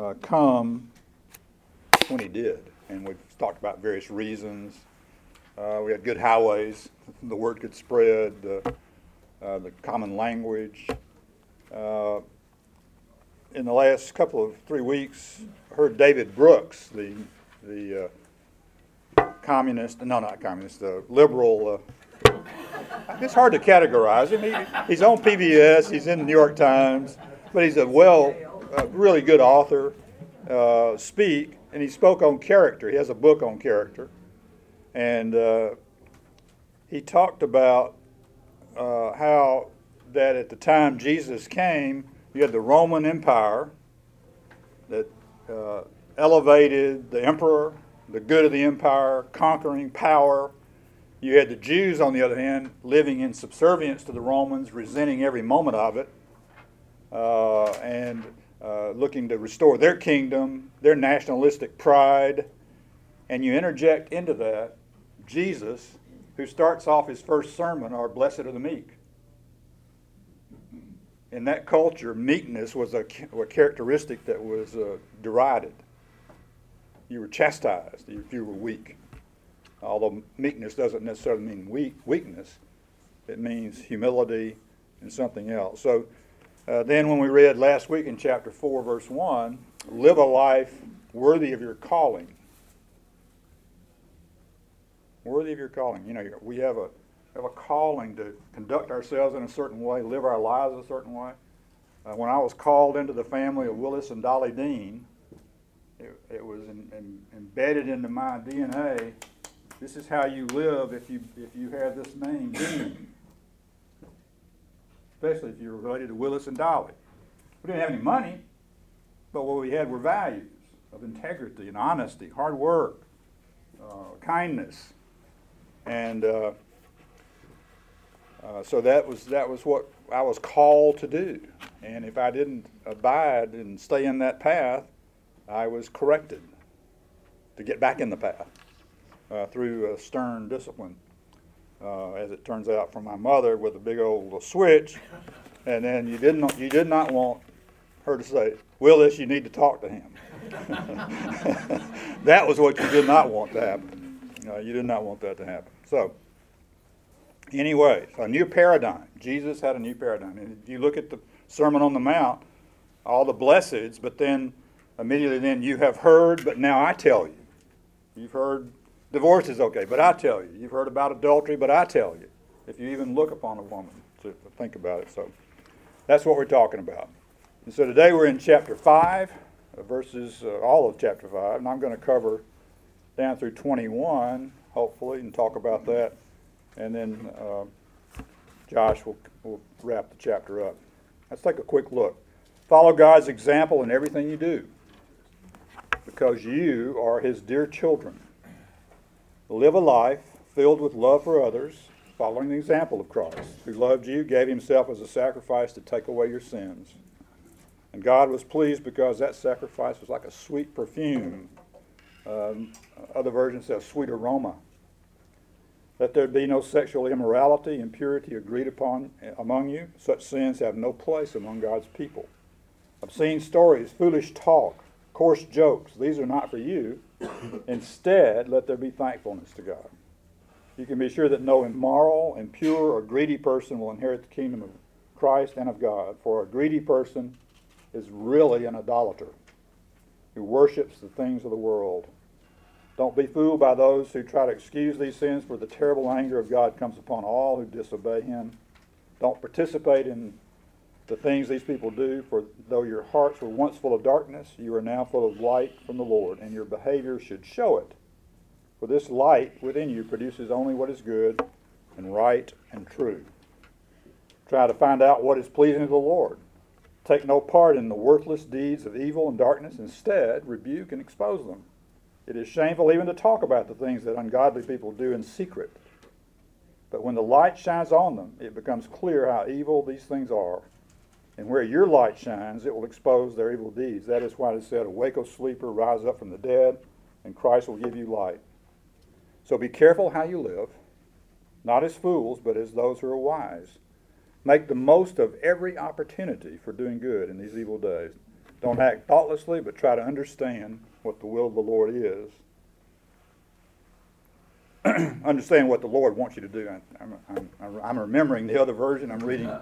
uh, come when he did. And we've talked about various reasons. Uh, we had good highways, the word could spread, the, uh, the common language. Uh, in the last couple of three weeks, heard David Brooks, the the uh, communist, no, not communist, the liberal. Uh, it's hard to categorize him. He, he's on PBS. He's in the New York Times, but he's a well, a really good author. Uh, speak, and he spoke on character. He has a book on character, and uh, he talked about uh, how that at the time Jesus came, you had the Roman Empire that uh, elevated the emperor, the good of the empire, conquering power. You had the Jews, on the other hand, living in subservience to the Romans, resenting every moment of it, uh, and uh, looking to restore their kingdom, their nationalistic pride. And you interject into that Jesus, who starts off his first sermon, Are blessed are the meek in that culture, meekness was a, a characteristic that was uh, derided. You were chastised if you were weak. Although meekness doesn't necessarily mean weak, weakness, it means humility and something else. So uh, then, when we read last week in chapter 4, verse 1, live a life worthy of your calling. Worthy of your calling. You know, we have a have a calling to conduct ourselves in a certain way, live our lives a certain way. Uh, when I was called into the family of Willis and Dolly Dean, it, it was in, in, embedded into my DNA. This is how you live if you if you have this name Dean, especially if you're related to Willis and Dolly. We didn't have any money, but what we had were values of integrity and honesty, hard work, uh, kindness, and. Uh, uh, so that was that was what I was called to do, and if I didn't abide and stay in that path, I was corrected to get back in the path uh, through stern discipline, uh, as it turns out, from my mother with a big old switch, and then you didn't you did not want her to say, Willis, you need to talk to him. that was what you did not want to happen. Uh, you did not want that to happen. So. Anyway, a new paradigm. Jesus had a new paradigm. And if you look at the Sermon on the Mount, all the blesseds, but then immediately then you have heard, but now I tell you. You've heard divorce is okay, but I tell you. You've heard about adultery, but I tell you. If you even look upon a woman to think about it. So that's what we're talking about. And so today we're in chapter 5, uh, verses, uh, all of chapter 5, and I'm going to cover down through 21, hopefully, and talk about that and then uh, Josh will, will wrap the chapter up. Let's take a quick look. Follow God's example in everything you do because you are His dear children. Live a life filled with love for others, following the example of Christ, who loved you, gave Himself as a sacrifice to take away your sins. And God was pleased because that sacrifice was like a sweet perfume. Um, other versions say a sweet aroma let there be no sexual immorality, impurity agreed upon among you. Such sins have no place among God's people. Obscene stories, foolish talk, coarse jokes, these are not for you. Instead, let there be thankfulness to God. You can be sure that no immoral, impure, or greedy person will inherit the kingdom of Christ and of God. For a greedy person is really an idolater who worships the things of the world don't be fooled by those who try to excuse these sins, for the terrible anger of God comes upon all who disobey Him. Don't participate in the things these people do, for though your hearts were once full of darkness, you are now full of light from the Lord, and your behavior should show it. For this light within you produces only what is good and right and true. Try to find out what is pleasing to the Lord. Take no part in the worthless deeds of evil and darkness. Instead, rebuke and expose them. It is shameful even to talk about the things that ungodly people do in secret. But when the light shines on them, it becomes clear how evil these things are. And where your light shines, it will expose their evil deeds. That is why it is said, Awake, O sleeper, rise up from the dead, and Christ will give you light. So be careful how you live, not as fools, but as those who are wise. Make the most of every opportunity for doing good in these evil days. Don't act thoughtlessly, but try to understand what the will of the Lord is. understand what the Lord wants you to do. I'm, I'm, I'm, I'm remembering the other version I'm reading.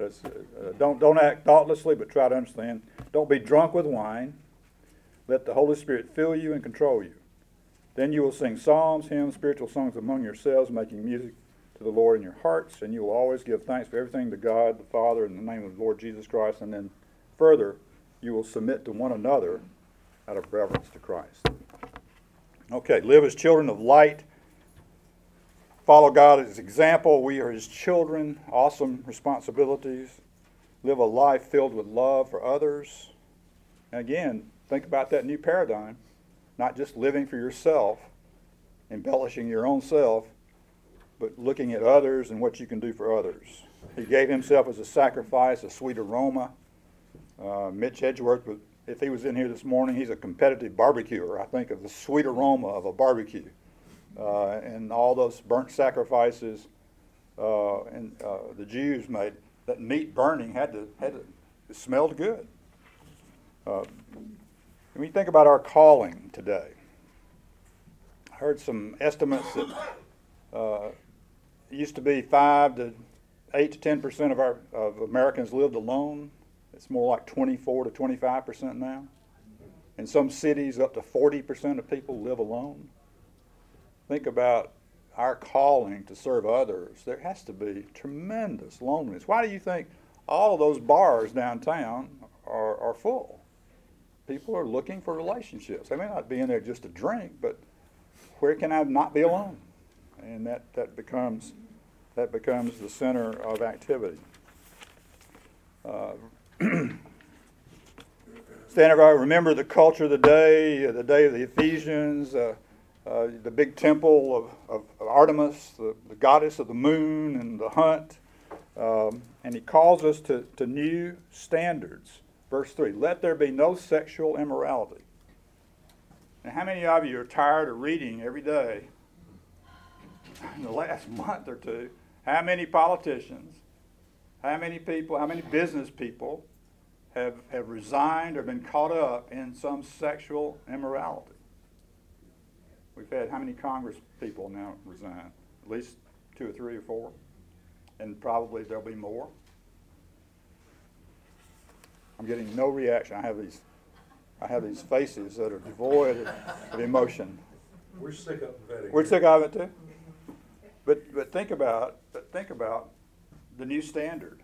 Uh, don't, don't act thoughtlessly, but try to understand. Don't be drunk with wine. Let the Holy Spirit fill you and control you. Then you will sing psalms, hymns, spiritual songs among yourselves, making music to the Lord in your hearts, and you will always give thanks for everything to God the Father in the name of the Lord Jesus Christ. And then further, you will submit to one another out of reverence to Christ. Okay, live as children of light. Follow God as example. We are His children. Awesome responsibilities. Live a life filled with love for others. And again, think about that new paradigm. Not just living for yourself, embellishing your own self, but looking at others and what you can do for others. He gave Himself as a sacrifice, a sweet aroma. Uh, Mitch Edgeworth, if he was in here this morning, he's a competitive barbecuer. I think of the sweet aroma of a barbecue uh, and all those burnt sacrifices uh, and uh, the Jews made. That meat burning had to had to, it smelled good. Uh, when you think about our calling today, I heard some estimates that uh, used to be five to eight to ten percent of our of Americans lived alone. It's more like twenty-four to twenty-five percent now. In some cities, up to forty percent of people live alone think about our calling to serve others, there has to be tremendous loneliness. Why do you think all of those bars downtown are, are full? People are looking for relationships. They may not be in there just to drink, but where can I not be alone? And that, that becomes that becomes the center of activity. Uh, up, remember the culture of the day, the day of the Ephesians. Uh, uh, the big temple of, of, of Artemis, the, the, goddess of the moon and the hunt. Um, and he calls us to, to new standards. Verse 3 Let there be no sexual immorality. Now, how many of you are tired of reading every day in the last month or two? How many politicians, how many people, how many business people have, have resigned or been caught up in some sexual immorality? We've had how many Congress people now resign? At least two or three or four, and probably there'll be more. I'm getting no reaction. I have these, I have these faces that are devoid of emotion. We're sick of it. We're sick of it too. But but think about but think about the new standard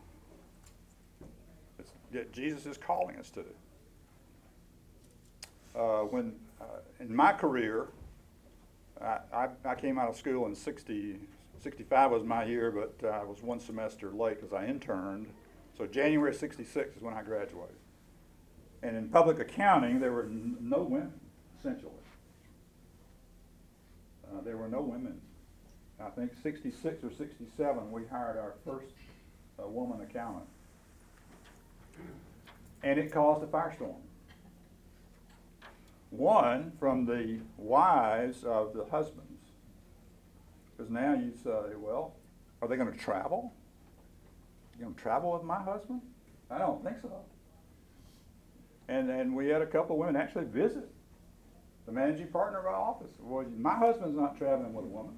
that Jesus is calling us to. Uh, when uh, in my career, I, I, came out of school in 60, 65 was my year, but uh, I was one semester late because I interned. So January 66 is when I graduated. And in public accounting, there were n- no women, essentially. Uh, there were no women. I think 66 or 67, we hired our first uh, woman accountant. And it caused a firestorm. One from the wives of the husbands. Because now you say, well, are they going to travel? You going to travel with my husband? I don't think so. And and we had a couple of women actually visit the managing partner of our office. Well, my husband's not traveling with a woman.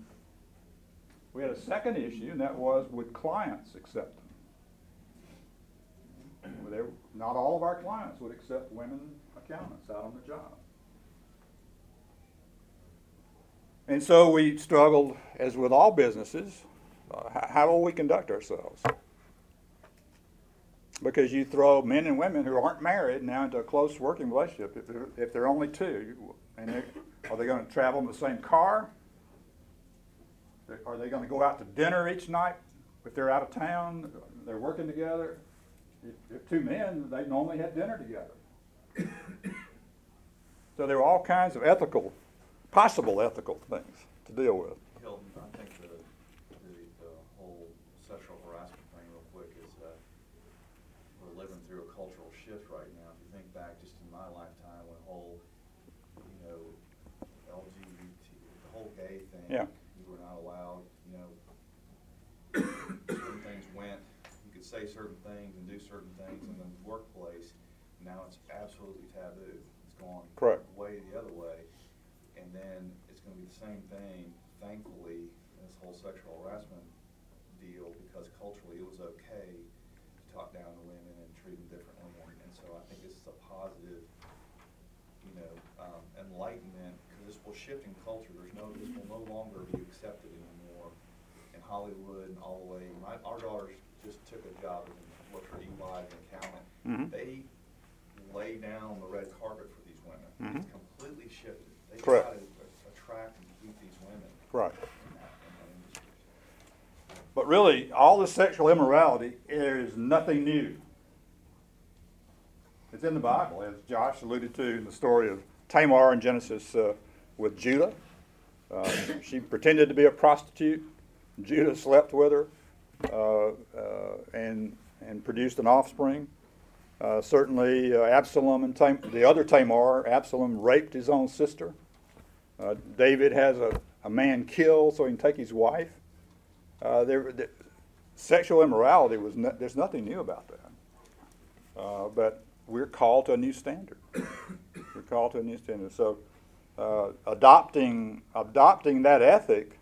We had a second issue, and that was would clients accept them? Well, they, not all of our clients would accept women accountants out on the job. And so we struggled, as with all businesses, uh, how will we conduct ourselves? Because you throw men and women who aren't married now into a close working relationship if they're, if they're only two. And are they going to travel in the same car? Are they going to go out to dinner each night if they're out of town? They're working together. If, if two men, they normally had dinner together. so there were all kinds of ethical possible ethical things to deal with. Hilton, I think the, the, the whole sexual harassment thing real quick is, uh, we're living through a cultural shift right now. If you think back just in my lifetime, when whole, you know, LGBT, the whole gay thing. Yeah. You were not allowed, you know, certain things went, you could say certain things and do certain things in the workplace. Now it's absolutely taboo. It's gone Correct. way the other way. And then it's gonna be the same thing, thankfully, this whole sexual harassment deal, because culturally it was okay to talk down to women and treat them differently. And so I think this is a positive, you know, um, enlightenment, because this will shift in culture. There's no, this will no longer be accepted anymore in Hollywood and all the way. My, our daughters just took a job as a, worked for EY as an accountant. Mhm. They lay down the red carpet for these women. Mhm. It's completely shifted. They Correct. try to attract and keep these women Right. But really, all this sexual immorality is nothing new. It's in the Bible, as Josh alluded to in the story of Tamar in Genesis uh, with Judah. Uh, she pretended to be a prostitute. Judah slept with her uh, uh, and, and produced an offspring. Uh, certainly, uh, Absalom and Tam- the other Tamar, Absalom raped his own sister. David has a, a man killed so he can take his wife. Uh, there, the, sexual immorality was no, there's nothing new about that. Uh, but we're called to a new standard. we're called to a new standard. So, uh, adopting adopting that ethic,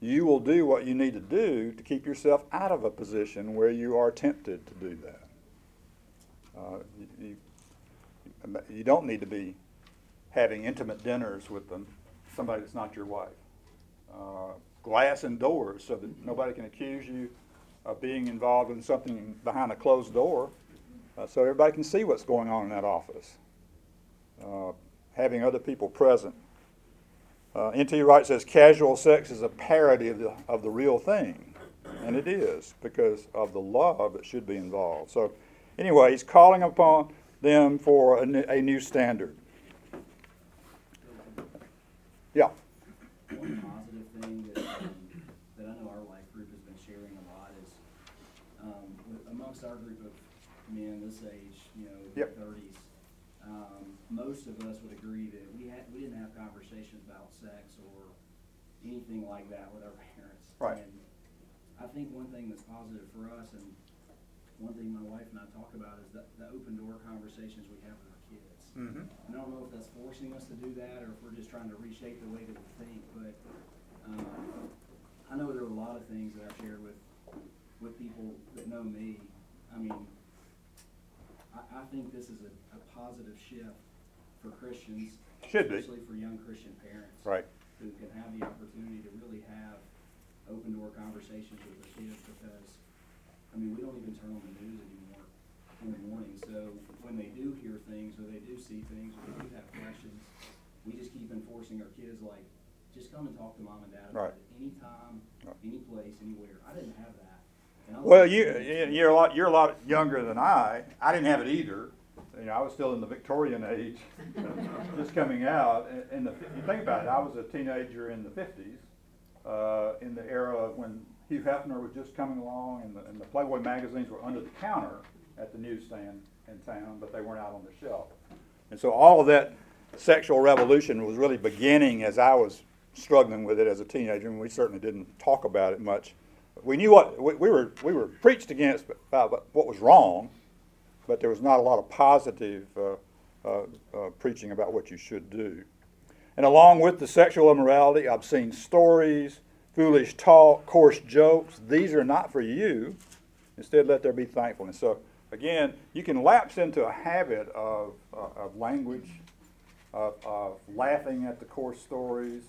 you will do what you need to do to keep yourself out of a position where you are tempted to do that. Uh, you, you, you don't need to be having intimate dinners with them, somebody that's not your wife uh, glass and doors so that nobody can accuse you of being involved in something behind a closed door, uh, so everybody can see what's going on in that office. Uh, having other people present. Uh, N.T. Wright says casual sex is a parody of the, of the real thing, and it is because of the love that should be involved. So, anyway, he's calling upon them for a, new- a new standard. Yeah. One positive thing that, um, that I know our life group has been sharing a lot is, um, with- amongst our group of men this age, you know, in their Yep. thirties, um, most of us would agree that we had, we didn't have conversations about sex or anything like that with our parents. Right. And I think one thing that's positive for us, and one thing my wife and I talk about is the, the open door conversations we have with our kids. Mm-hmm. And I don't know if that's forcing us to do that or if we're just trying to reshape the way that we think, but, um, I know there are a lot of things that I've shared with, with people that know me. I mean, I, I think this is a, a positive shift for Christians. Should be. Especially for young Christian parents. Right. Who can have the opportunity to really have open door conversations with their kids because, I mean, we don't even turn on the news anymore in the morning, so when they do hear things, or they do see things, or they do have questions, we just keep enforcing our kids like, just come and talk to mom and dad Right. about it, anytime, Right. any place, anywhere. I didn't have that. Well, you- you're a lot you're a lot younger than I. I didn't have it either. You know, I was still in the Victorian age, just coming out. And, the, you think about it, I was a teenager in the '50s, uh, in the era when Hugh Hefner was just coming along, and the, and the Playboy magazines were under the counter at the newsstand in town, but they weren't out on the shelf. And so all of that sexual revolution was really beginning as I was struggling with it as a teenager, and we certainly didn't talk about it much. We knew what we, we were we were preached against about what was wrong, but there was not a lot of positive uh, uh, uh, preaching about what you should do. And along with the sexual immorality, seen stories, foolish talk, coarse jokes. These are not for you. Instead, let there be thankfulness. So, again, you can lapse into a habit of, uh, of language, of, of laughing at the coarse stories.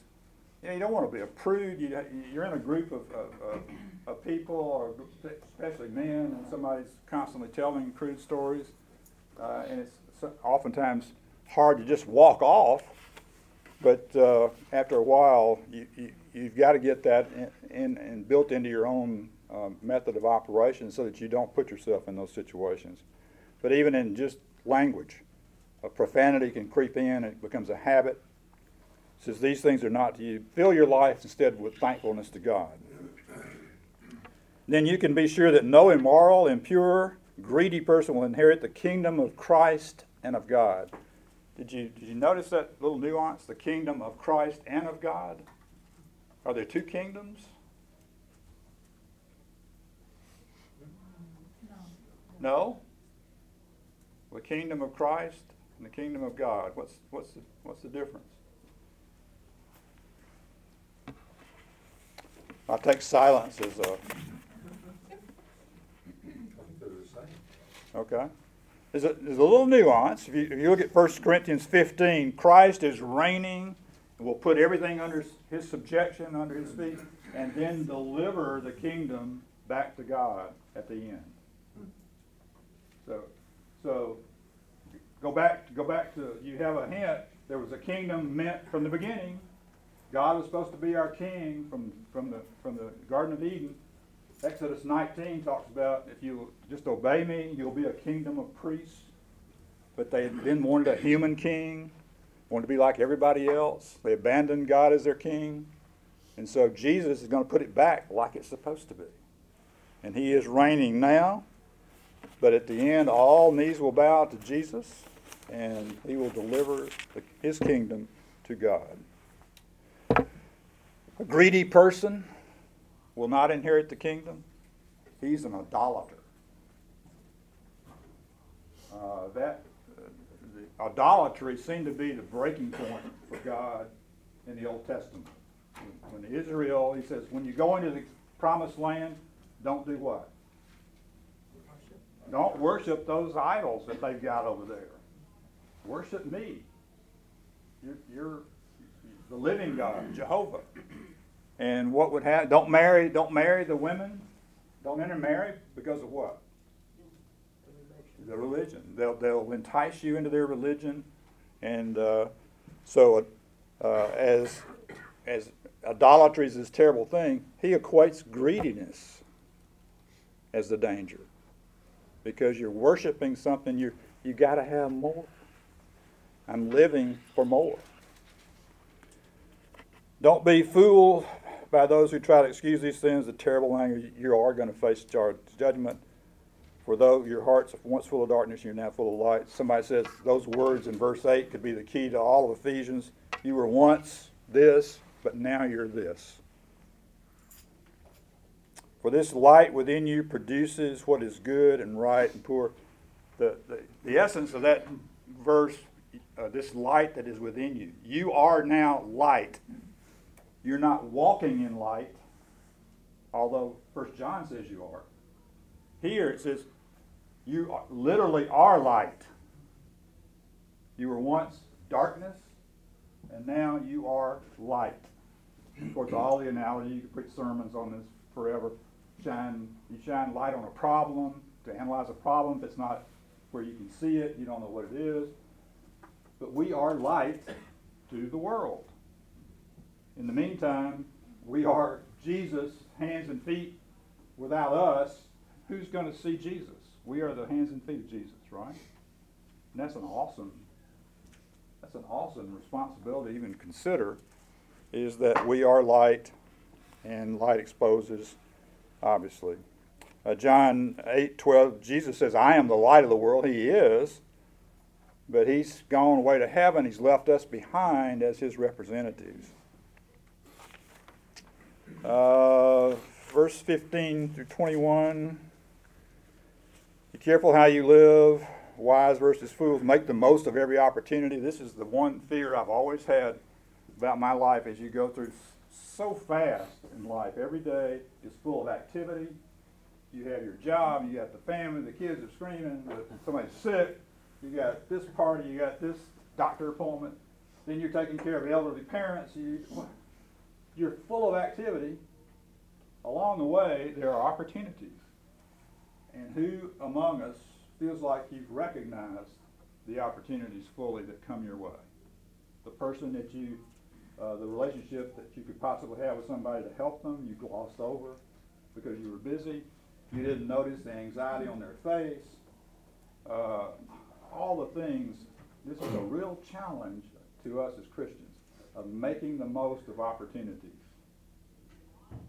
You know, you don't want to be a prude. You, you're in a group of, of, of, of people, or especially men, and somebody's constantly telling crude stories. Uh, and it's oftentimes hard to just walk off. But uh, after a while, you, you, you've got to get that in, and built into your own um, method of operation so that you don't put yourself in those situations. But even in just language, a profanity can creep in, it becomes a habit. Says these things are not to you. Fill your life instead with thankfulness to God. Then you can be sure that no immoral, impure, greedy person will inherit the kingdom of Christ and of God. Did you, did you notice that little nuance? The kingdom of Christ and of God? Are there two kingdoms? No? The kingdom of Christ and the kingdom of God. What's, what's, the, what's the difference? I take silence as a, okay. There's a, there's a little nuance. If you, if you look at 1 Corinthians 15, Christ is reigning and will put everything under his subjection, under his feet, and then deliver the kingdom back to God at the end. So, so go back, go back to, you have a hint, there was a kingdom meant from the beginning. God was supposed to be our king from, from the, from the Garden of Eden. Exodus 19 talks about if you just obey me, you'll be a kingdom of priests. But they then wanted a human king, wanted to be like everybody else. They abandoned God as their king. And so Jesus is going to put it back like it's supposed to be. And he is reigning now. But at the end, all knees will bow to Jesus, and he will deliver the, his kingdom to God. A greedy person will not inherit the kingdom. He's an idolater. Uh, that uh, idolatry seemed to be the breaking point for God in the Old Testament. When Israel, he says, when you go into the promised land, don't do what? Don't worship those idols that they've got over there. Worship me. You're, you're the living God, Jehovah. And what would happen? Don't marry. Don't marry the women. Don't intermarry because of what? The religion. They'll they'll entice you into their religion, and uh, so uh, as as idolatry is this terrible thing, he equates greediness as the danger because you're worshiping something you you got to have more. I'm living for more. Don't be fooled by those who try to excuse these things. The terrible anger you are going to face judgment. For though your hearts once full of darkness, you're now full of light. Somebody says those words in verse eight could be the key to all of Ephesians. You were once this, but now you're this. For this light within you produces what is good and right and pure. The, the, the essence of that verse, uh, this light that is within you, you are now light. You're not walking in light, although First John says you are. Here it says you are, literally are light. You were once darkness, and now you are light. Of course, all the analogy, you could preach sermons on this forever. Shine, you shine light on a problem to analyze a problem. It's not where you can see it, you don't know what it is. But we are light to the world. In the meantime, we are Jesus' hands and feet. Without us, who's going to see Jesus? We are the hands and feet of Jesus, right? And that's an awesome, that's an awesome responsibility to even consider, is that we are light, and light exposes, obviously. Uh, John 8, 12, Jesus says, I am the light of the world. He is. But he's gone away to heaven. He's left us behind as his representatives. Uh, verse 15 through 21. Be careful how you live, wise versus fools. Make the most of every opportunity. This is the one fear I've always had about my life as you go through so fast in life. Every day is full of activity. You have your job, you got the family, the kids are screaming, somebody's sick, you got this party, you got this doctor appointment, then you're taking care of elderly parents. You, you're full of activity. Along the way, there are opportunities. And who among us feels like you've recognized the opportunities fully that come your way? The person that you, uh, the relationship that you could possibly have with somebody to help them, you glossed over because you were busy. You didn't notice the anxiety on their face. Uh, all the things. This is a real challenge to us as Christians of making the most of opportunities.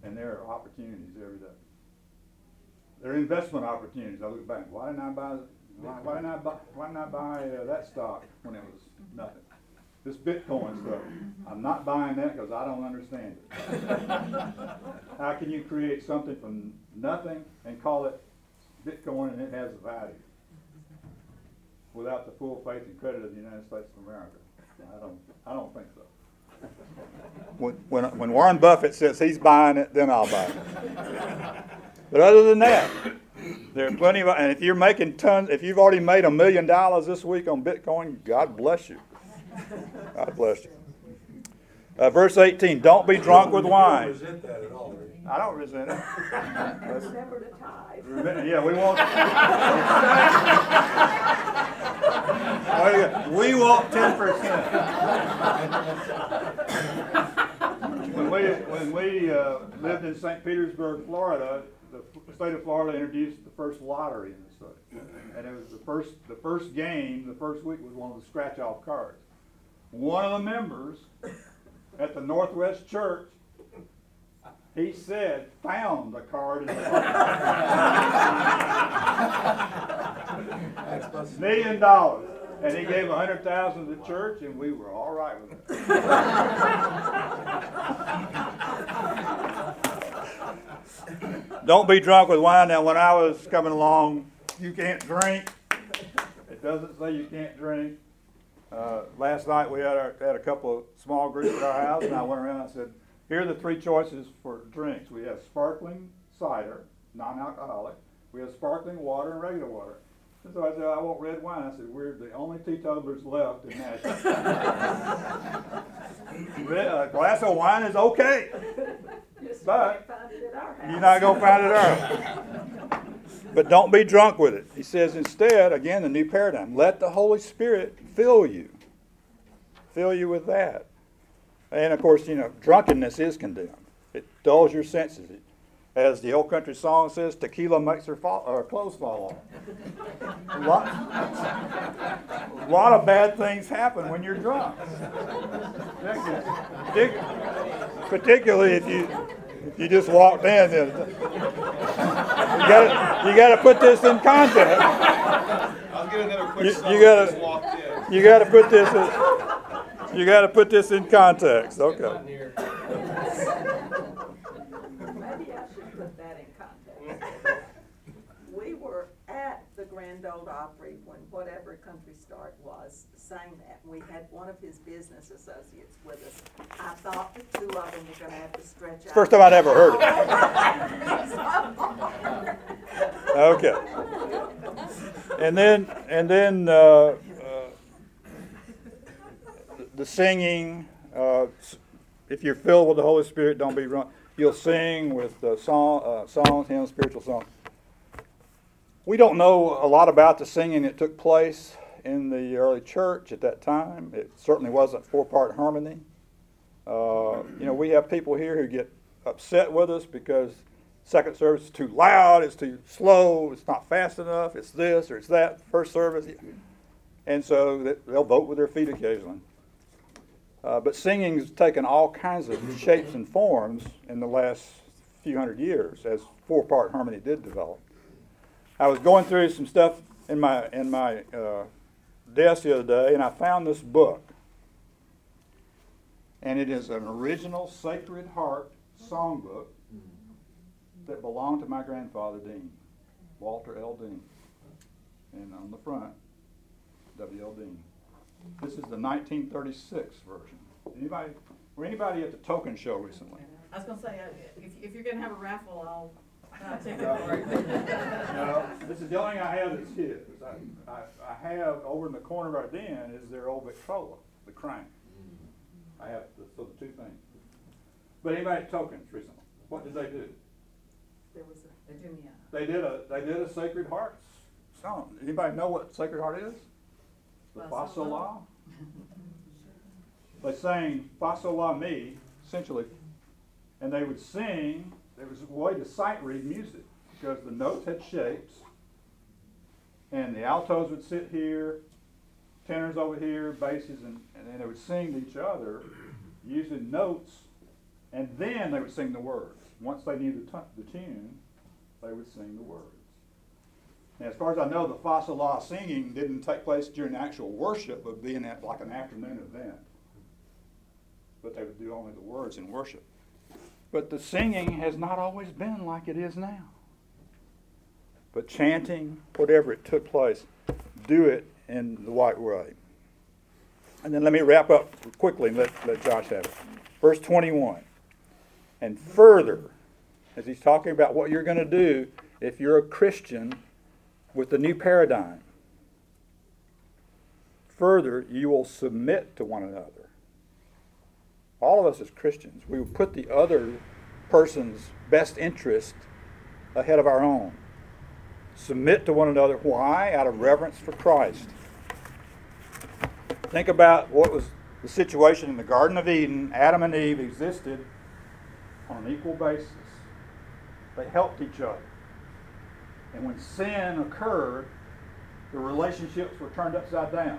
And there are opportunities every day. There are investment opportunities. I look back. Why didn't I buy? Why, why didn't I buy? Why didn't I buy uh, that stock when it was nothing? This Bitcoin stuff. I'm not buying that because I don't understand it. How can you create something from nothing and call it Bitcoin and it has a value? without the full faith and credit of the United States of America. I don't, I don't think so. When, when, Warren Buffett says he's buying it, then I'll buy it. But other than that, there are plenty of, and if you're making tons, if you've already made a million dollars this week on Bitcoin, God bless you. God bless you. Uh, verse 18, don't be drunk with wine. Don't resent that at all, do you? I don't resent it. Remember to tithe. Yeah, we want. We want ten percent. When we, when we, uh, lived in St. Petersburg, Florida, the f- state of Florida introduced the first lottery in the state. And it was the first, the first game, the first week was one of the scratch-off cards. One of the members at the Northwest Church, he said, found the card in the pocket. million dollars. And he gave a hundred thousand to the church and we were all right with it. Don't be drunk with wine. Now, when I was coming along, you can't drink. It doesn't say you can't drink. Uh, last night we had, our, had a couple of small groups at our house and I went around and I said, here are the three choices for drinks. We have sparkling cider, non-alcoholic. We have sparkling water and regular water. And so I said, I want red wine. I said, we're the only teetotalers left in Nashville. A glass of wine is okay. Just But- find it at our house. You're not gonna find it out. But don't be drunk with it. He says instead, again, the new paradigm, let the Holy Spirit fill you. Fill you with that. And of course, you know, drunkenness is condemned. It dulls your senses. As the old country song says, tequila makes her fall, or clothes fall off. A lot, a lot of bad things happen when you're drunk. Particularly if you, if you just walked in. You gotta, you gotta put this in context. I'll get another You- quick you just walked in. You gotta put this in, you gotta put this in context, okay. Maybe I should put that in context. We were at the Grand Ole Opry when whatever Country Start was sang that. We had one of his business associates with us. I thought the two of them were gonna have to stretch out. First time I'd ever heard it. Okay. And then, and then, uh, the singing. Uh, if you're filled with the Holy Spirit, don't be wrong. You'll sing with uh, song, uh, songs, hymns, spiritual songs. We don't know a lot about the singing that took place in the early church at that time. It certainly wasn't four-part harmony. Uh, you know, we have people here who get upset with us because second service is too loud, it's too slow, it's not fast enough, it's this or it's that. First service, and so they'll vote with their feet occasionally. Uh, but singing's taken all kinds of shapes and forms in the last few hundred years as four-part harmony did develop. I was going through some stuff in my in my uh, desk the other day, and I found this book, and it is an original Sacred Harp songbook that belonged to my grandfather Dean, Walter L. Dean, and on the front, W. L. Dean. This is the 1936 version. Anybody, were anybody at the Token Show recently? I was gonna say, uh, if, if you're gonna have a raffle, I'll, I'll take it for it. No, this is the only thing I have that's his. I, I, I have, over in the corner of our den is their old Victrola, the crank. I have, the so the two things. But anybody at Tokens recently, what did they do? There was a, They do me a, They did a, they did a Sacred Harp song. Anybody know what Sacred Harp is? The Fa Fa Sol Sol La. La. They sang Fa Sol La essentially, and they would sing, there was a way to sight read music, because the notes had shapes, and the altos would sit here, tenors over here, basses, and, and then they would sing to each other using notes, and then they would sing the words. Once they knew the, tu- the tune, they would sing the words. As far as I know, the Fa Sol La singing didn't take place during actual worship, but being at like an afternoon event. But they would do only the words in worship. But the singing has not always been like it is now. But chanting, whatever it took place, do it in the right way. And then let me wrap up quickly and let, let Josh have it. Verse 21. And further, as he's talking about what you're going to do if you're a Christian with the new paradigm, further, you will submit to one another. All of us as Christians, we will put the other person's best interest ahead of our own. Submit to one another. Why? Out of reverence for Christ. Think about what was the situation in the Garden of Eden. Adam and Eve existed on an equal basis. They helped each other. And when sin occurred, the relationships were turned upside down.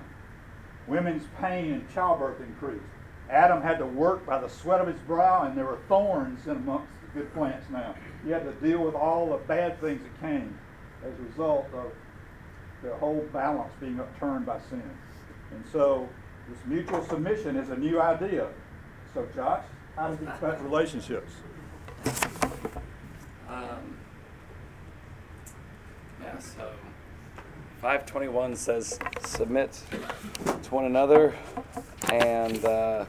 Women's pain and childbirth increased. Adam had to work by the sweat of his brow, and there were thorns in amongst the good plants now. He had to deal with all the bad things that came as a result of the whole balance being upturned by sin. And so this mutual submission is a new idea. So Josh, how does it affect relationships? Um, so 521 says submit to one another, and uh,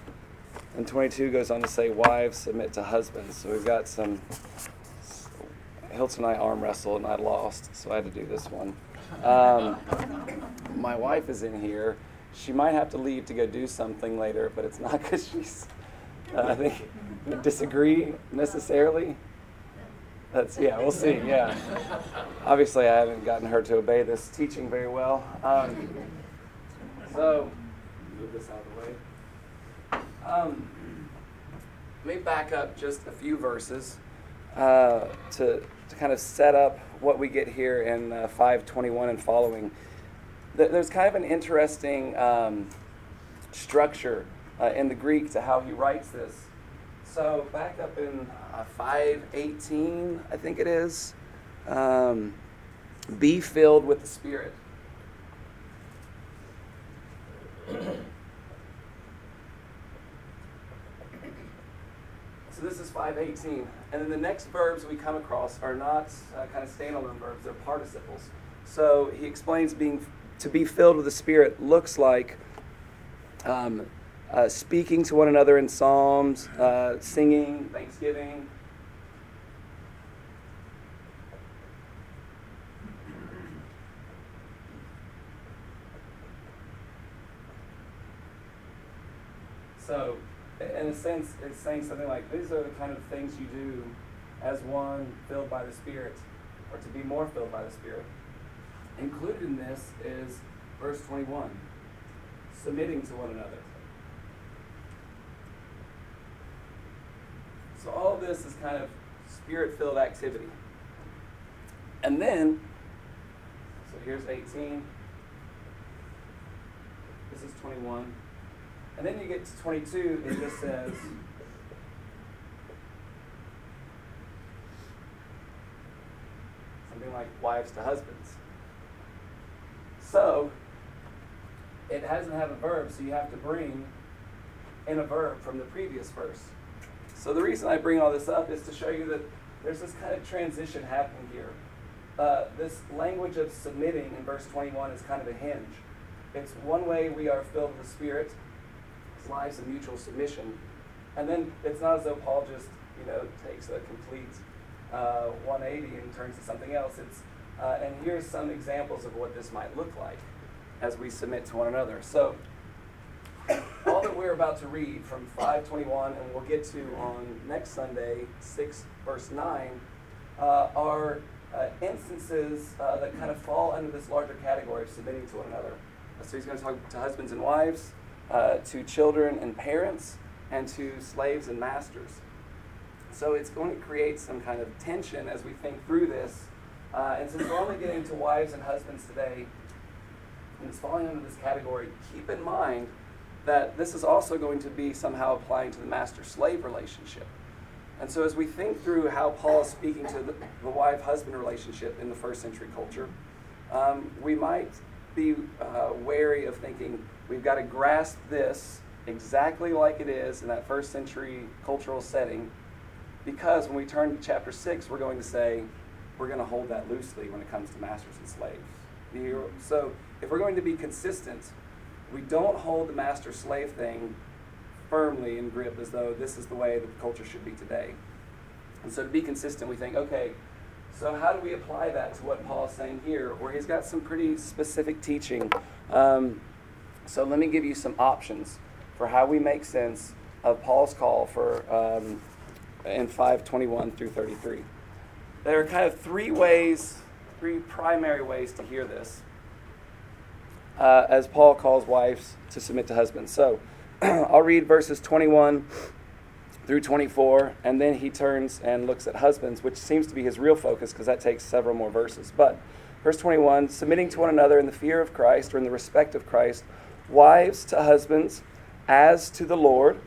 and 22 goes on to say wives submit to husbands. So we've got some. Hilton and I arm wrestled, and I lost, so I had to do this one. Um, my wife is in here. She might have to leave to go do something later, but it's not because she's. Uh, I think disagree necessarily. That's yeah, we'll see. Yeah, obviously I haven't gotten her to obey this teaching very well. Um, so move this out of the way. Um, let me back up just a few verses uh, to to kind of set up what we get here in uh, 521 and following. Th- There's kind of an interesting um, structure uh, in the Greek to how he writes this. So back up in uh, 518, I think it is, um, be filled with the Spirit. So this is 518. And then the next verbs we come across are not uh, kind of standalone verbs, they're participles. So he explains being to be filled with the Spirit looks like um, uh, speaking to one another in psalms, uh, singing, thanksgiving. So, in a sense, it's saying something like these are the kind of things you do as one filled by the Spirit, or to be more filled by the Spirit. Included in this is verse 21 submitting to one another. So all of this is kind of spirit-filled activity. And then, so here's 18. This is 21. And then you get to 22, it just says, something like wives to husbands. So, it doesn't have a verb, so you have to bring in a verb from the previous verse. So the reason I bring all this up is to show you that there's this kind of transition happening here. Uh, this language of submitting in verse 21 is kind of a hinge. It's one way we are filled with the Spirit, lives of mutual submission. And then it's not as though Paul just, you know, takes a complete uh, 180 and turns to something else. It's, uh, and here's some examples of what this might look like as we submit to one another. So, all that we're about to read from 521 and we'll get to on next Sunday, 6 verse 9, uh, are uh, instances uh, that kind of fall under this larger category of submitting to one another. So he's going to talk to husbands and wives, uh, to children and parents, and to slaves and masters. So it's going to create some kind of tension as we think through this. Uh, and since we're only getting to wives and husbands today, and it's falling under this category, keep in mind that this is also going to be somehow applying to the master slave relationship. And so, as we think through how Paul is speaking to the, the wife husband relationship in the first century culture, um, we might be uh, wary of thinking we've got to grasp this exactly like it is in that first century cultural setting, because when we turn to chapter 6, we're going to say we're going to hold that loosely when it comes to masters and slaves. So, if we're going to be consistent, we don't hold the master slave thing firmly in grip as though this is the way that the culture should be today. And so to be consistent, we think, okay, so how do we apply that to what Paul's saying here, where he's got some pretty specific teaching? Um, so let me give you some options for how we make sense of Paul's call for um, in 521 through 33. There are kind of three ways, three primary ways to hear this, uh, as Paul calls wives to submit to husbands. So I'll read verses 21 through 24, and then he turns and looks at husbands, which seems to be his real focus because that takes several more verses. But verse 21 submitting to one another in the fear of Christ or in the respect of Christ, wives to husbands as to the Lord,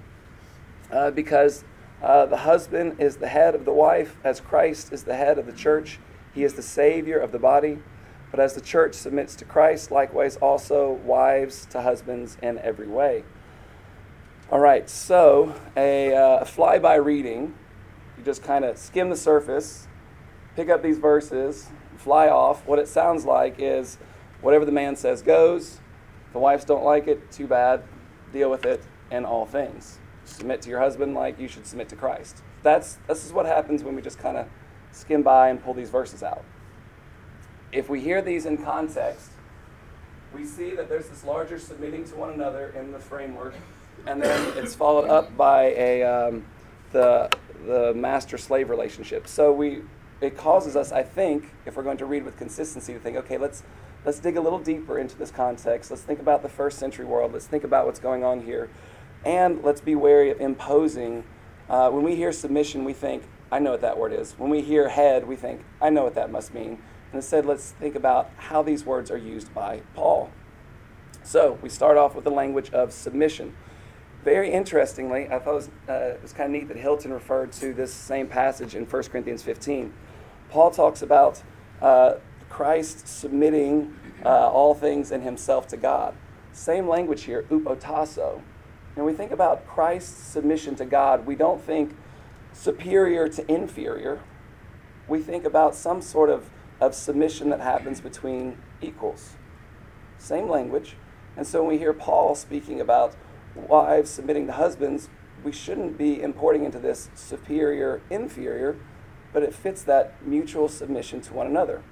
uh, because uh, the husband is the head of the wife, as Christ is the head of the church. He is the Savior of the body. But as the church submits to Christ, likewise also wives to husbands in every way. All right, so a uh, flyby reading, you just kind of skim the surface, pick up these verses, fly off. What it sounds like is whatever the man says goes. The wives don't like it, too bad. Deal with it in all things. Submit to your husband like you should submit to Christ. That's this is what happens when we just kind of skim by and pull these verses out. If we hear these in context, we see that there's this larger submitting to one another in the framework, and then it's followed up by a um, the the master slave relationship. So we it causes us, I think, if we're going to read with consistency, to think, okay, let's let's dig a little deeper into this context. Let's think about the first century world. Let's think about what's going on here, and let's be wary of imposing. Uh, when we hear submission, we think, I know what that word is. When we hear head, we think, I know what that must mean. And instead, let's think about how these words are used by Paul. So we start off with the language of submission. Very interestingly, I thought it was, uh, was kind of neat that Hilton referred to this same passage in 1 Corinthians 15. Paul talks about uh, Christ submitting uh, all things in himself to God. Same language here, upotasso. When we think about Christ's submission to God, we don't think superior to inferior. We think about some sort of, of submission that happens between equals. Same language. And so when we hear Paul speaking about wives submitting to husbands, we shouldn't be importing into this superior, inferior, but it fits that mutual submission to one another.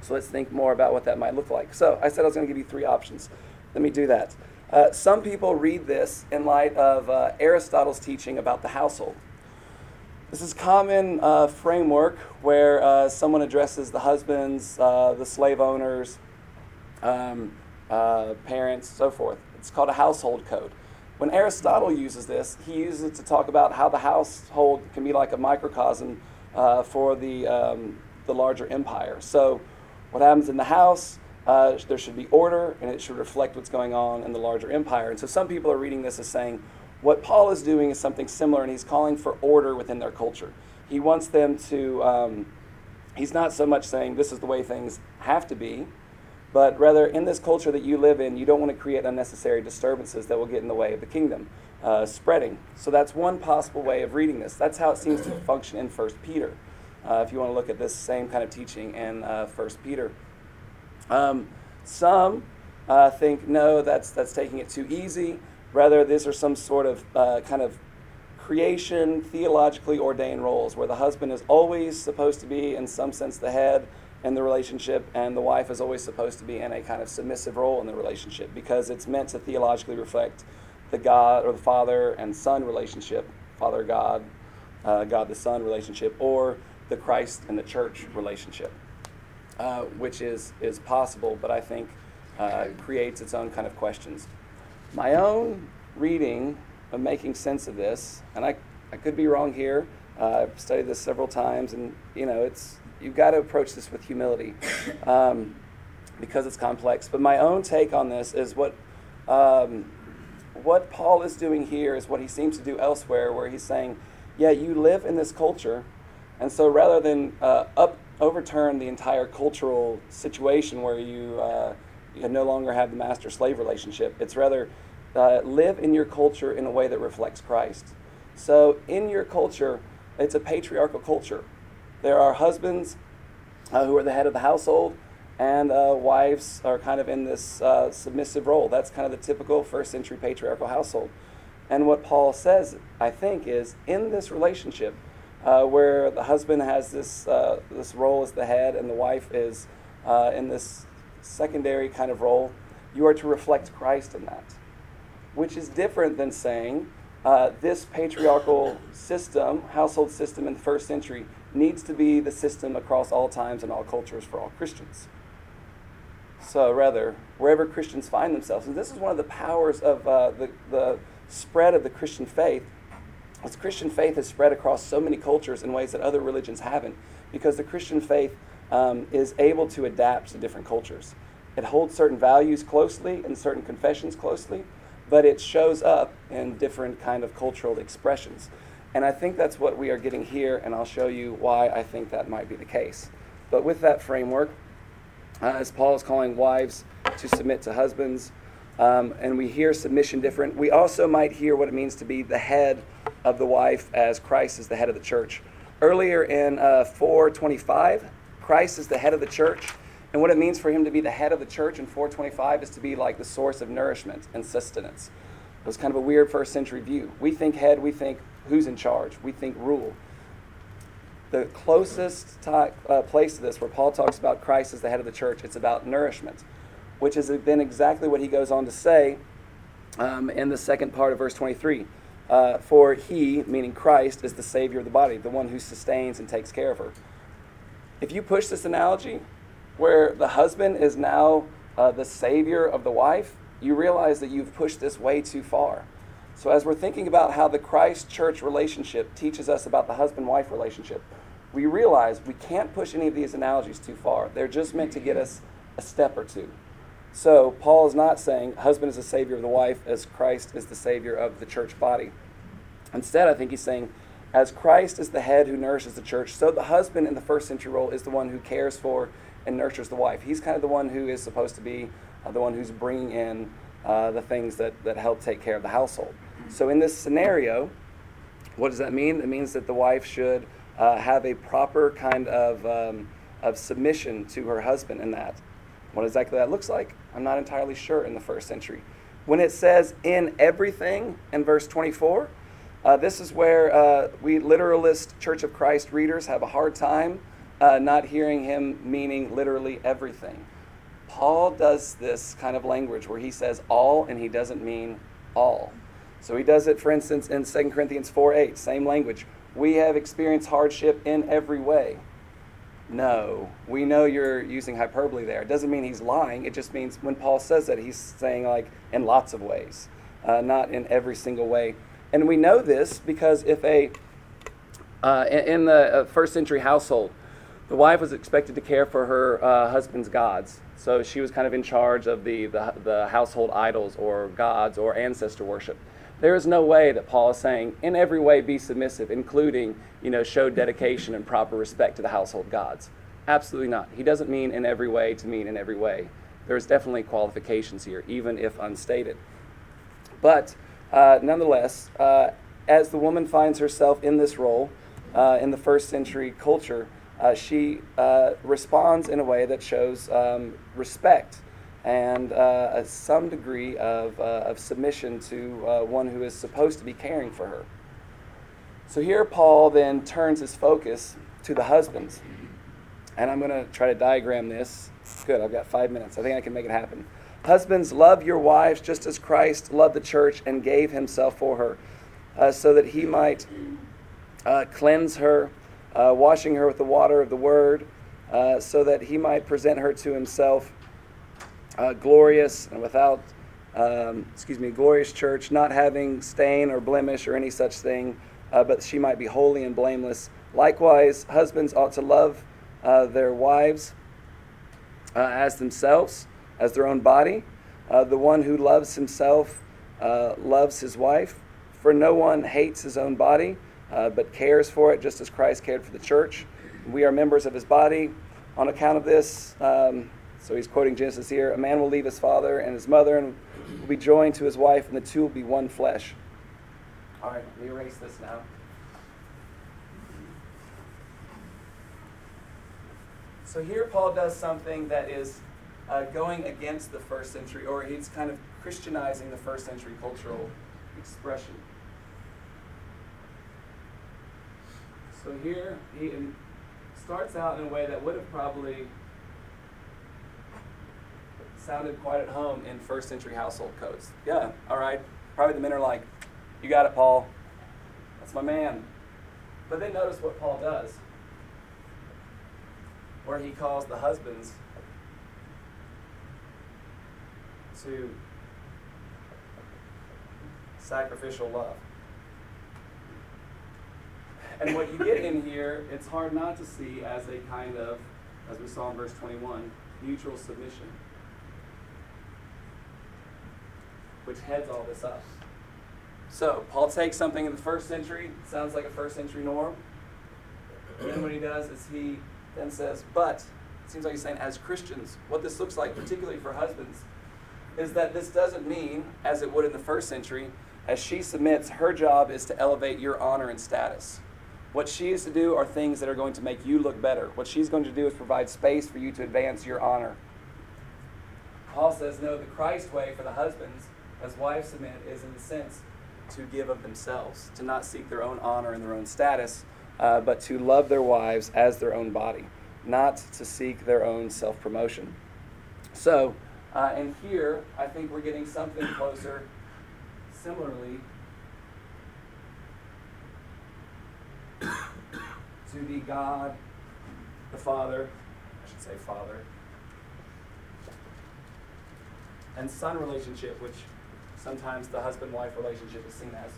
So let's think more about what that might look like. So I said I was going to give you three options. Let me do that. Uh, some people read this in light of uh, Aristotle's teaching about the household. This is common uh, framework where uh, someone addresses the husbands, uh, the slave owners, um, uh, parents, so forth. It's called a household code. When Aristotle uses this, he uses it to talk about how the household can be like a microcosm uh, for the, um, the larger empire. So, what happens in the house, uh, there should be order, and it should reflect what's going on in the larger empire. And so, some people are reading this as saying, what Paul is doing is something similar, and he's calling for order within their culture. He wants them to, um, he's not so much saying this is the way things have to be, but rather in this culture that you live in, you don't want to create unnecessary disturbances that will get in the way of the kingdom uh, spreading. So that's one possible way of reading this. That's how it seems to function in First Peter. Uh, if you want to look at this same kind of teaching in uh, First Peter, um, some uh, think no, that's that's taking it too easy. Rather, these are some sort of uh, kind of creation, theologically ordained roles where the husband is always supposed to be, in some sense, the head in the relationship, and the wife is always supposed to be in a kind of submissive role in the relationship because it's meant to theologically reflect the God or the Father and Son relationship, Father God, uh, God the Son relationship, or the Christ and the church relationship, uh, which is, is possible, but I think uh, creates its own kind of questions. My own reading of making sense of this, and I, I could be wrong here. Uh, I've studied this several times, and you know, it's you've got to approach this with humility um, because it's complex. But my own take on this is what um, what Paul is doing here is what he seems to do elsewhere, where he's saying, "Yeah, you live in this culture, and so rather than uh, up overturn the entire cultural situation where you uh, you no longer have the master slave relationship, it's rather uh, live in your culture in a way that reflects Christ. So in your culture, it's a patriarchal culture." There are husbands uh, who are the head of the household, and uh, wives are kind of in this uh, submissive role. That's kind of the typical first century patriarchal household. And what Paul says, I think, is in this relationship uh, where the husband has this, uh, this role as the head and the wife is in this secondary kind of role, you are to reflect Christ in that, which is different than saying uh, this patriarchal system, household system in the first century, needs to be the system across all times and all cultures for all Christians. So, rather, wherever Christians find themselves, and this is one of the powers of uh, the, the spread of the Christian faith, is Christian faith has spread across so many cultures in ways that other religions haven't, because the Christian faith um, is able to adapt to different cultures. It holds certain values closely and certain confessions closely, but it shows up in different kind of cultural expressions. And I think that's what we are getting here, and I'll show you why I think that might be the case. But with that framework, uh, as Paul is calling wives to submit to husbands, um, and we hear submission different, we also might hear what it means to be the head of the wife as Christ is the head of the church. Earlier in uh, 425, Christ is the head of the church. And what it means for him to be the head of the church in 425 is to be like the source of nourishment and sustenance. It was kind of a weird first century view. We think head, we think who's in charge, we think rule. The closest uh, place to this, where Paul talks about Christ as the head of the church, it's about nourishment, which is then exactly what he goes on to say um, in the second part of verse 23. Uh, for he, meaning Christ, is the Savior of the body, the one who sustains and takes care of her. If you push this analogy, where the husband is now uh, the savior of the wife, you realize that you've pushed this way too far. So, as we're thinking about how the Christ church relationship teaches us about the husband wife relationship, we realize we can't push any of these analogies too far. They're just meant to get us a step or two. So, Paul is not saying husband is the savior of the wife as Christ is the savior of the church body. Instead, I think he's saying, as Christ is the head who nourishes the church, so the husband in the first century role is the one who cares for and nurtures the wife. He's kind of the one who is supposed to be uh, the one who's bringing in uh, the things that, that help take care of the household. So, in this scenario, what does that mean? It means that the wife should uh, have a proper kind of, um, of submission to her husband in that. What exactly that looks like, I'm not entirely sure in the first century. When it says in everything in verse 24, uh, this is where uh, we literalist Church of Christ readers have a hard time uh, not hearing him meaning literally everything. Paul does this kind of language where he says all and he doesn't mean all. So he does it, for instance, in 2 Corinthians 4 8, same language. We have experienced hardship in every way. No, we know you're using hyperbole there. It doesn't mean he's lying. It just means when Paul says that, he's saying like in lots of ways, uh, not in every single way. And we know this because if a, uh, in, the uh, first century household, the wife was expected to care for her uh, husband's gods. So she was kind of in charge of the, the, the household idols or gods or ancestor worship. There is no way that Paul is saying, in every way, be submissive, including, you know, show dedication and proper respect to the household gods. Absolutely not. He doesn't mean in every way to mean in every way. There's definitely qualifications here, even if unstated. But uh, nonetheless, uh, as the woman finds herself in this role uh, in the first century culture, uh, she uh, responds in a way that shows um, respect and uh, some degree of, of submission to one who is supposed to be caring for her. So here, Paul then turns his focus to the husbands. And I'm going to try to diagram this. Good, I've got five minutes. I think I can make it happen. Husbands, love your wives just as Christ loved the church and gave himself for her, uh, so that he might uh, cleanse her, uh, washing her with the water of the word, uh, so that he might present her to himself uh, glorious and without, um, excuse me, glorious church, not having stain or blemish or any such thing, uh, but she might be holy and blameless. Likewise, husbands ought to love their wives as themselves as their own body. Uh, the one who loves himself uh, loves his wife. For no one hates his own body, uh, but cares for it, just as Christ cared for the church. We are members of his body. On account of this, um, so he's quoting Genesis here a man will leave his father and his mother and will be joined to his wife, and the two will be one flesh. All right, let me erase this now. So here Paul does something that is uh, going against the first century, or he's kind of Christianizing the first century cultural expression. So here he starts out in a way that would have probably sounded quite at home in first century household codes. Yeah, all right. Probably the men are like, You got it, Paul. That's my man. But then notice what Paul does, where he calls the husbands to sacrificial love. And what you get in here, it's hard not to see as a kind of, as we saw in verse 21, mutual submission, which heads all this up. So, Paul takes something in the first century, sounds like a first century norm. And then what he does is he then says, but, it seems like he's saying, as Christians, what this looks like, particularly for husbands, is that this doesn't mean, as it would in the first century, as she submits, her job is to elevate your honor and status. What she is to do are things that are going to make you look better. What she's going to do is provide space for you to advance your honor. Paul says, no, the Christ way for the husbands, as wives submit, is in the sense to give of themselves, to not seek their own honor and their own status, uh, but to love their wives as their own body, not to seek their own self promotion. So, uh, and here, I think we're getting something closer, similarly, to the God, the Father, I should say Father, and Son relationship, which sometimes the husband wife relationship is seen as,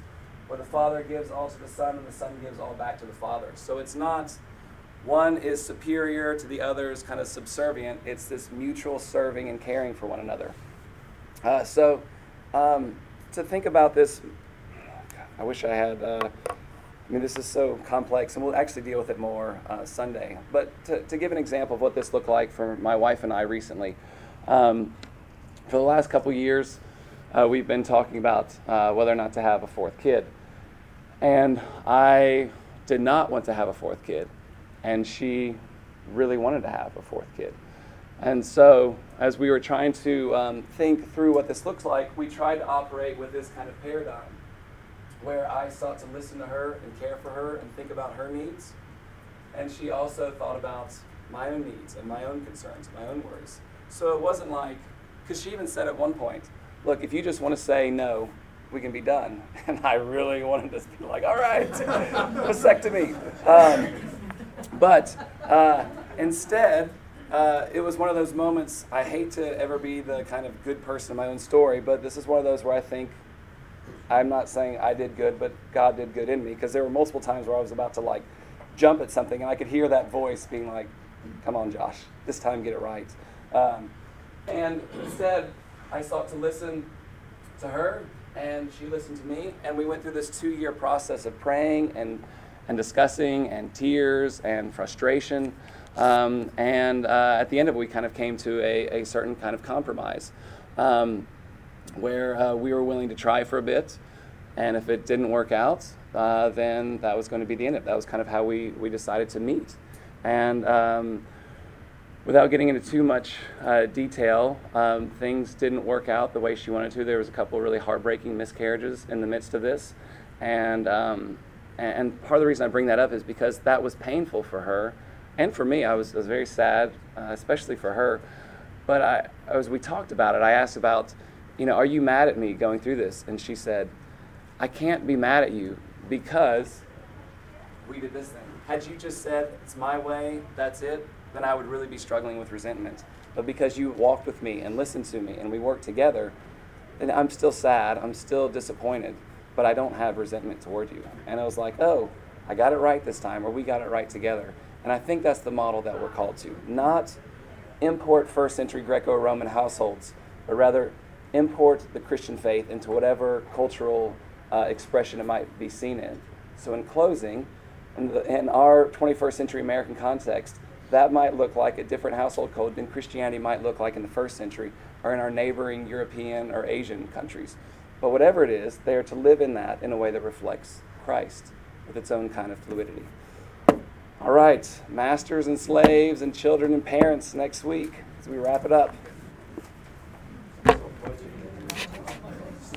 where the Father gives all to the Son and the Son gives all back to the Father. So it's not one is superior to the other is kind of subservient. It's this mutual serving and caring for one another. Uh, so um, to think about this, I wish I had. Uh, I mean, this is so complex, and we'll actually deal with it more uh, Sunday. But to, to give an example of what this looked like for my wife and I recently, um, for the last couple years, uh, we've been talking about uh, whether or not to have a fourth kid. And I did not want to have a fourth kid and she really wanted to have a fourth kid. And so, as we were trying to um, think through what this looks like, we tried to operate with this kind of paradigm where I sought to listen to her and care for her and think about her needs. And she also thought about my own needs and my own concerns, my own worries. So it wasn't like, because she even said at one point, look, if you just want to say no, we can be done. And I really wanted to be like, all right, vasectomy. Um, but uh, instead, uh, it was one of those moments. I hate to ever be the kind of good person in my own story, but this is one of those where I think I'm not saying I did good, but God did good in me because there were multiple times where I was about to like jump at something, and I could hear that voice being like, "Come on, Josh, this time get it right." Um, and instead, I sought to listen to her, and she listened to me, and we went through this two-year process of praying and and discussing and tears and frustration. Um, and uh, at the end of it, we kind of came to a, a certain kind of compromise um, where uh, we were willing to try for a bit. And if it didn't work out, uh, then that was going to be the end of it. That was kind of how we, we decided to meet. And um, without getting into too much uh, detail, um, things didn't work out the way she wanted to. There was a couple of really heartbreaking miscarriages in the midst of this. And um, and part of the reason I bring that up is because that was painful for her and for me. I was, I was very sad, uh, especially for her. But I, as we talked about it, I asked about, you know, are you mad at me going through this? And she said, I can't be mad at you because we did this thing. Had you just said, it's my way, that's it, then I would really be struggling with resentment. But because you walked with me and listened to me and we worked together, then I'm still sad, I'm still disappointed but I don't have resentment toward you. And I was like, oh, I got it right this time, or we got it right together. And I think that's the model that we're called to. Not import first century Greco Roman households, but rather import the Christian faith into whatever cultural uh, expression it might be seen in. So, in closing, in, the, in our 21st century American context, that might look like a different household code than Christianity might look like in the first century or in our neighboring European or Asian countries. But whatever it is, they are to live in that in a way that reflects Christ with its own kind of fluidity. All right, masters and slaves and children and parents next week as we wrap it up.